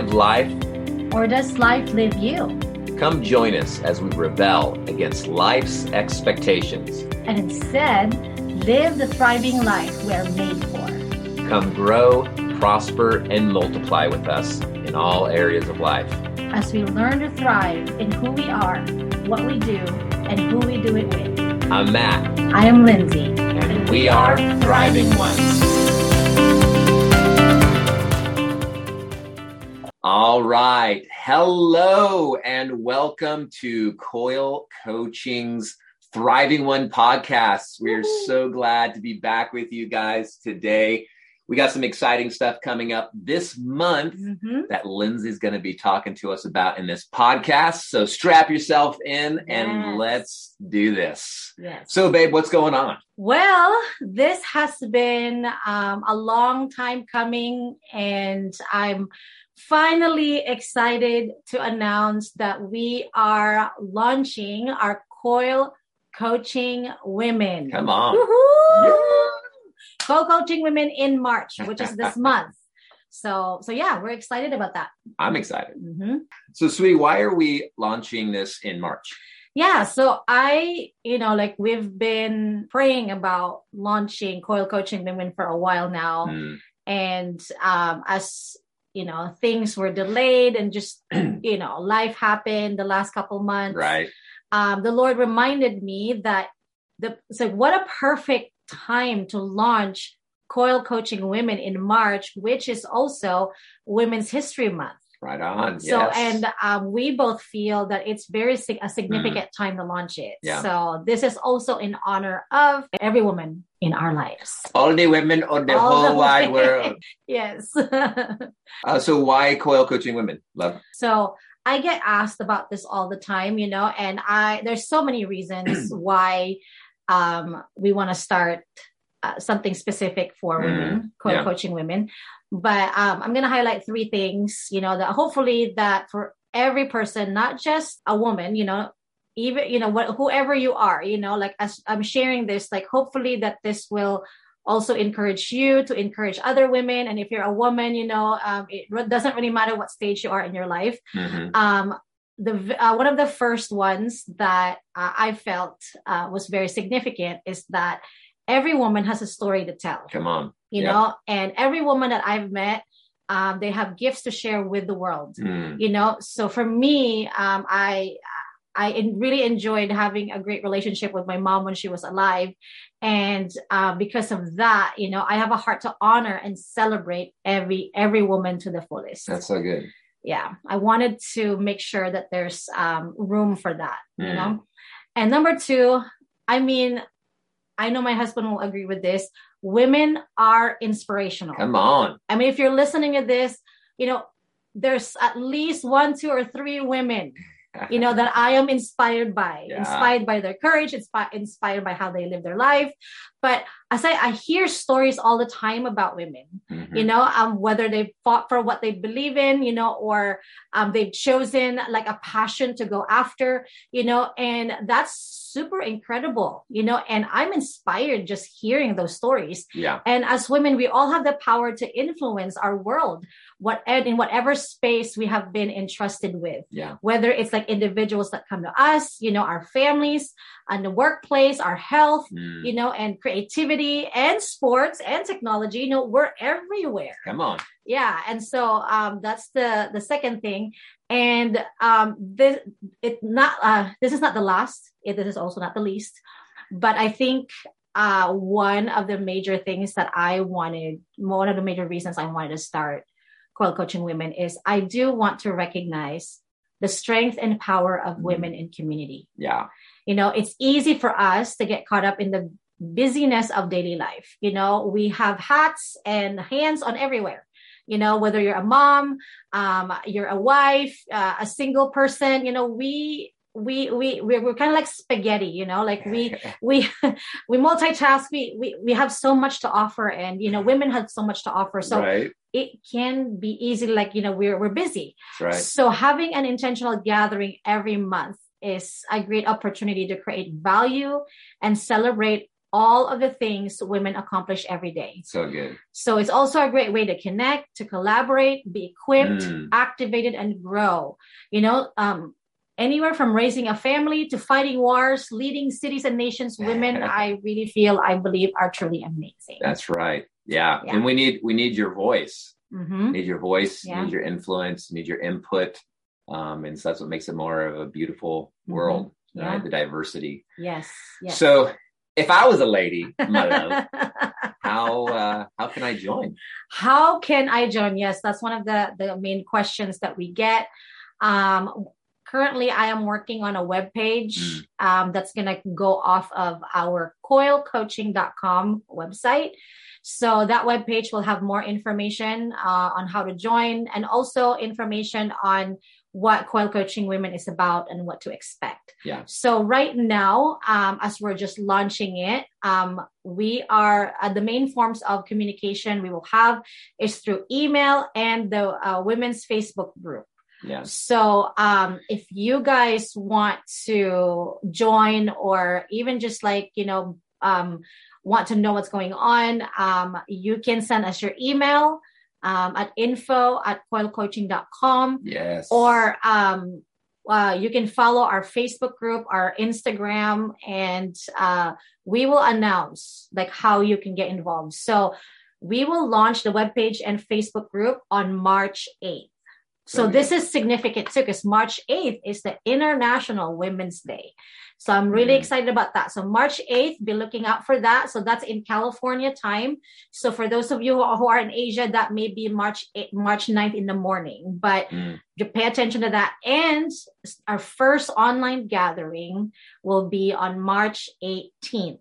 live life? Or does life live you? Come join us as we rebel against life's expectations. And instead, live the thriving life we are made for. Come grow, prosper, and multiply with us in all areas of life. As we learn to thrive in who we are, what we do, and who we do it with. I'm Matt. I am Lindsay. And we are Thriving Ones. All right. Hello and welcome to Coil Coaching's Thriving One podcast. We're so glad to be back with you guys today. We got some exciting stuff coming up this month Mm-hmm. that Lindsay's going to be talking to us about in this podcast. So strap yourself in and Yes. let's do this. Yes. So, babe, what's going on? Well, this has been um, a long time coming, and I'm finally excited to announce that we are launching our Coil Coaching Women. Come on. Coil Coaching Women in March, which is this month. So, so yeah, we're excited about that. I'm excited. hmm So, sweetie, why are we launching this in March? Yeah, so I, you know, like we've been praying about launching Coil Coaching Women for a while now. Hmm, and um, as you know things were delayed and just you know life happened the last couple months right. um, the lord reminded me that the it's like, what a perfect time to launch coil coaching women in march which is also women's history month Right on. so yes. and um, we both feel that it's very sig- a significant time to launch it Yeah. so this is also in honor of every woman in our lives all the women on the All whole the wide world. yes Uh, so, why coil coaching women? Love. So I get asked about this all the time, you know, and I there's so many reasons why um, we want to start uh, something specific for Mm, women, yeah. coaching women. But um, I'm going to highlight three things, you know, that hopefully that for every person, not just a woman, you know, even you know what whoever you are, you know, like as I'm sharing this, like hopefully that this will also encourage you to encourage other women and if you're a woman you know um, it doesn't really matter what stage you are in your life Mhm. um, the uh, one of the first ones that uh, I felt uh, was very significant is that every woman has a story to tell. Come on. You know, and every woman that I've met, um, they have gifts to share with the world. Mm, You know, so for me, um, I I really enjoyed having a great relationship with my mom when she was alive, and uh, because of that, you know, I have a heart to honor and celebrate every every woman to the fullest that's so good. Yeah i wanted to make sure that there's um, room for that you Mm. know and number two i mean i know my husband will agree with this women are inspirational Come on. i mean if you're listening to this you know there's at least one two or three women you know that i am inspired by Yeah. inspired by their courage inspi- inspired by how they live their life but as i i hear stories all the time about women Mhm. you know um whether they fought for what they believe in you know or um they've chosen like a passion to go after you know and that's super incredible you know and i'm inspired just hearing those stories Yeah. and as women we all have the power to influence our world what in whatever space we have been entrusted with Yeah. whether it's like individuals that come to us you know our families and the workplace our health Mm, you know, and creativity and sports and technology, you know, we're everywhere. Come on. Yeah. And so um that's the the second thing. And um this it not uh this is not the last, it this is also not the least. But I think uh one of the major things that I wanted, one of the major reasons I wanted to start Coil Coaching Women is I do want to recognize the strength and power of Mhm. women in community Yeah. you know it's easy for us to get caught up in the busyness of daily life you know we have hats and hands on everywhere you know whether you're a mom um, you're a wife uh, a single person you know we we we we're, we're kind of like spaghetti you know like we we we multitask we, we we have so much to offer and you know women have so much to offer so right. it can be easy like you know we're we're busy right. so having an intentional gathering every month is a great opportunity to create value and celebrate all of the things women accomplish every day. So good. So it's also a great way to connect, to collaborate, be equipped, Mm. activated, and grow. You know, um, anywhere from raising a family to fighting wars, leading cities and nations, women, I really feel, I believe, are truly amazing. That's right. Yeah. Yeah. And we need we need your voice. hmm Need your voice, Yeah. need your influence, need your input. Um, and so that's what makes it more of a beautiful Mhm. world, Yeah. right? The diversity. Yes. Yes. So if I was a lady, love, how uh how can I join? How can I join? Yes, that's one of the the main questions that we get. Um, currently, I am working on a web page Mm. um, that's going to go off of our coilcoaching.com website. So that web page will have more information uh, on how to join and also information on what Coil Coaching Women is about and what to expect. Yeah. So right now, um, as we're just launching it, um, we are uh, the main forms of communication we will have is through email and the uh, women's Facebook group. Yeah. So um, if you guys want to join or even just like, you know, um, want to know what's going on, um, you can send us your email um, at info at coilcoaching.com Yes. or um, uh, you can follow our Facebook group, our Instagram, and uh, we will announce like how you can get involved. So we will launch the webpage and Facebook group on March 8th. So Okay. this is significant too because March 8th is the International Women's Day. So I'm really Mhm. excited about that. So March 8th, be looking out for that. So that's in California time. So for those of you who are, in Asia, that may be March 8, March 9th in the morning. But Mm. pay attention to that. And our first online gathering will be on March 18th.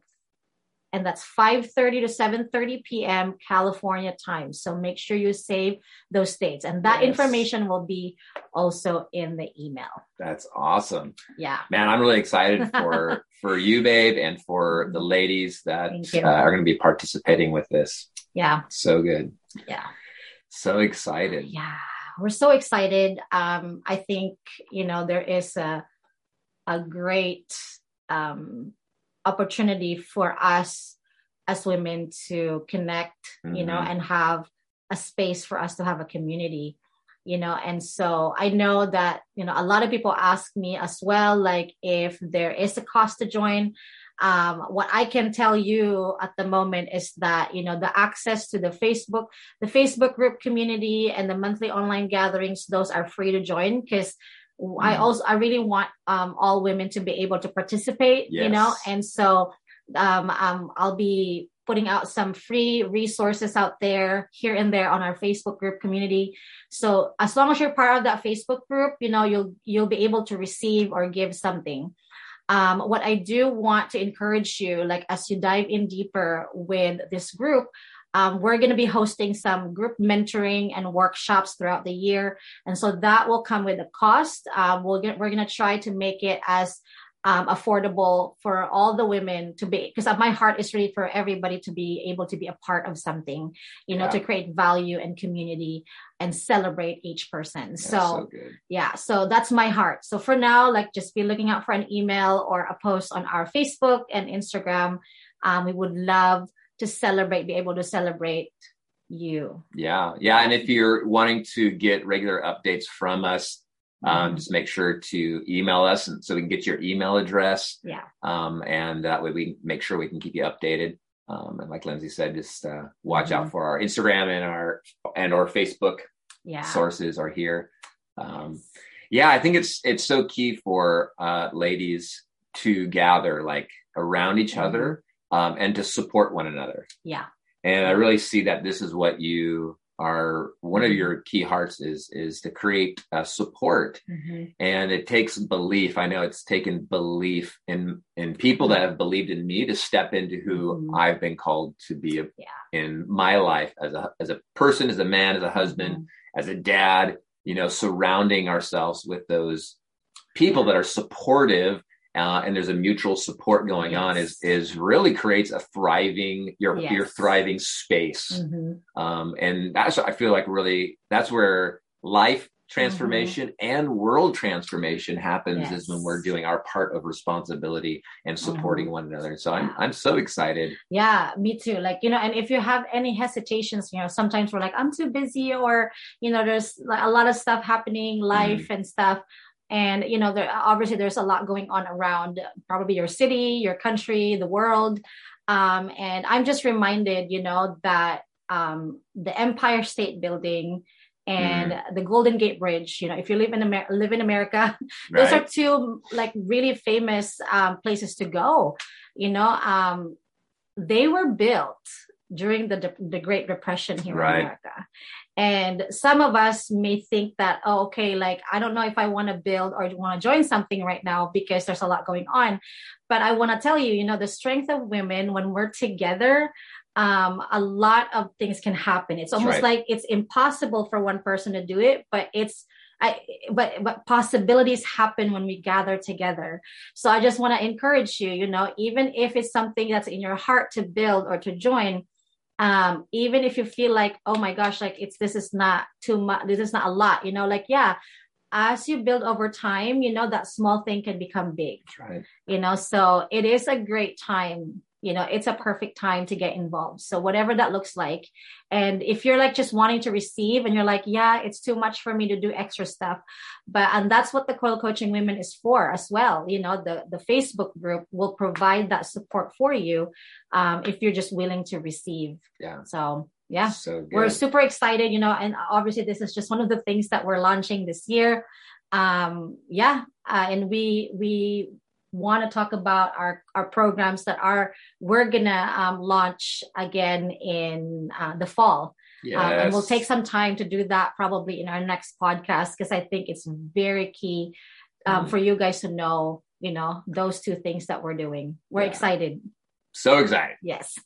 And that's 5:30 to 7:30 p.m. California time. So make sure you save those dates. And that Yes. information will be also in the email. That's awesome. Yeah. Man, I'm really excited for for you, babe, and for the ladies that uh, are going to be participating with this. Yeah. So good. Yeah. So excited. Yeah. We're so excited. Um, I think, you know, there is a a great um opportunity for us as women to connect, you know, Mhm. and have a space for us to have a community, you know. And so I know that, you know, a lot of people ask me as well, like if there is a cost to join. Um, what I can tell you at the moment is that, you know, the access to the Facebook, the Facebook group community and the monthly online gatherings, those are free to join because I Mhm. also I really want um, all women to be able to participate, you know, and so um, um, I'll be putting out some free resources out there here and there on our Facebook group community. So as long as you're part of that Facebook group, you know, you'll you'll be able to receive or give something. Um, what I do want to encourage you, like as you dive in deeper with this group, um, we're going to be hosting some group mentoring and workshops throughout the year, and so that will come with a cost. Um, we'll get, we're going to try to make it as um, affordable for all the women to be because my heart is really for everybody to be able to be a part of something you know Yeah. to create value and community and celebrate each person. That's so, so yeah so that's my heart. So for now like just be looking out for an email or a post on our facebook and instagram. Um, we would love to celebrate be able to celebrate you Yeah. Yeah. And if you're wanting to get regular updates from us, um, Mhm. just make sure to email us and so we can get your email address. yeah Um, and that way we make sure we can keep you updated. Um, and like Lindsay said, just uh, watch out Mhm. for our Instagram and our and or Facebook yeah sources are here. Um, yeah, I think it's it's so key for uh, ladies to gather like around each Mhm. other um, and to support one another. yeah And I really see that this is what you are. One of Mhm. your key hearts is is to create uh, support, Mhm. and it takes belief. I know it's taken belief in in people that have believed in me to step into who Mhm. I've been called to be a, Yeah. in my life as a as a person, as a man, as a husband, Mhm. as a dad. You know, surrounding ourselves with those people that are supportive. Uh, and there's a mutual support going on is is really creates a thriving your your thriving space Mhm. um, and that's I feel like really that's where life transformation and world transformation happens is when we're doing our part of responsibility and supporting one another. So I'm I'm so excited. Yeah, me too. Like, you know, and if you have any hesitations, you know, sometimes we're like, I'm too busy, or, you know, there's like a lot of stuff happening, life and stuff. And, you know, there obviously there's a lot going on around probably your city, your country, the world. Um, and I'm just reminded, you know, that um, the Empire State Building and the Golden Gate Bridge, you know, if you live in Amer- live in America, those are two like really famous um, places to go you know um, they were built during the the great depression here Right. in america and some of us may think that oh, okay like i don't know if i want to build or want to join something right now because there's a lot going on but i want to tell you you know the strength of women when we're together um, a lot of things can happen it's almost right. like it's impossible for one person to do it but it's I, but but possibilities happen when we gather together. So I just want to encourage you, you know, even if it's something that's in your heart to build or to join, um, even if you feel like, oh my gosh, like it's this is not too much, this is not a lot, you know, like yeah, as you build over time, you know, that small thing can become big, right. you know. So it is a great time, you know, it's a perfect time to get involved. So whatever that looks like. And if you're like just wanting to receive and you're like, yeah, it's too much for me to do extra stuff. But and that's what the Coil Coaching Women is for as well. You know, the the Facebook group will provide that support for you um, if you're just willing to receive. Yeah. So yeah. So good. We're super excited, you know, and obviously this is just one of the things that we're launching this year. Um, yeah, uh, and we we want to talk about our our programs that are we're gonna um, launch again in uh, the fall. yes. Um, and we'll take some time to do that probably in our next podcast because I think it's very key um, Mhm. for you guys to know, you know, those two things that we're doing. We're Yeah. excited. so excited. Yes.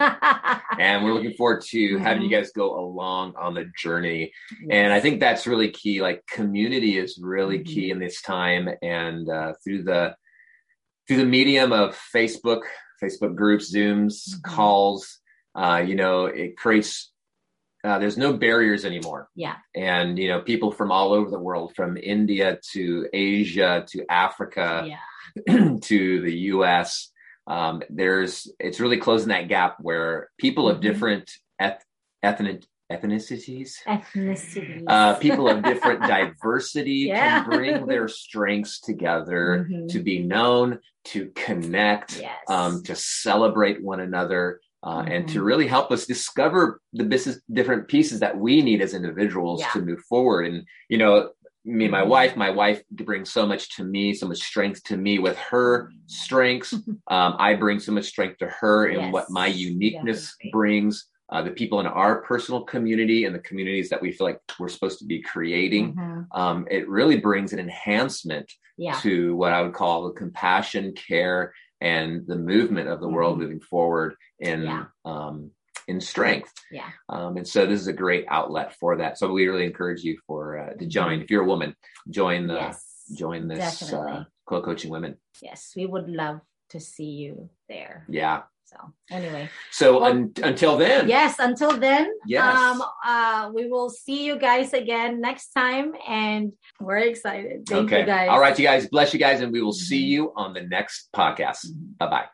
And we're looking forward to having Mhm. you guys go along on the journey. And I think that's really key. Like community is really Mhm. key in this time. And uh, through the through the medium of Facebook, Facebook groups, Zooms, Mhm. calls, uh, you know, it creates. Uh, there's no barriers anymore, yeah. and you know, people from all over the world, from India to Asia to Africa yeah. to the U.S. Um, there's it's really closing that gap where people of Mhm. different eth- ethnic ethnicities, Ethnicities. uh, people of different diversity Yeah. can bring their strengths together Mhm. to be known, to connect, Yes. um, to celebrate one another. Uh, And to Mhm. really help us discover the business, different pieces that we need as individuals Yeah. to move forward. And you know, me and my Mhm. wife, my wife brings so much to me, so much strength to me with her strengths. Um, I bring so much strength to her in what my uniqueness brings. Uh, the people in our personal community and the communities that we feel like we're supposed to be creating, Mhm. um, it really brings an enhancement Yeah. to what I would call the compassion, care, and the movement of the world Mhm. moving forward in Yeah. um, in strength. Yeah. Um, and so this is a great outlet for that. So we really encourage you for uh, to join. If you're a woman, join the yes. join this uh, co-coaching women. Yes. We would love to see you there. Yeah. So anyway. So Well, un- until then, Yes, until then, Yes. um, uh, we will see you guys again next time, and we're excited. Thank okay. you guys. All right, you guys. Bless you guys, and we will see Mhm. you on the next podcast. Mhm. Bye bye.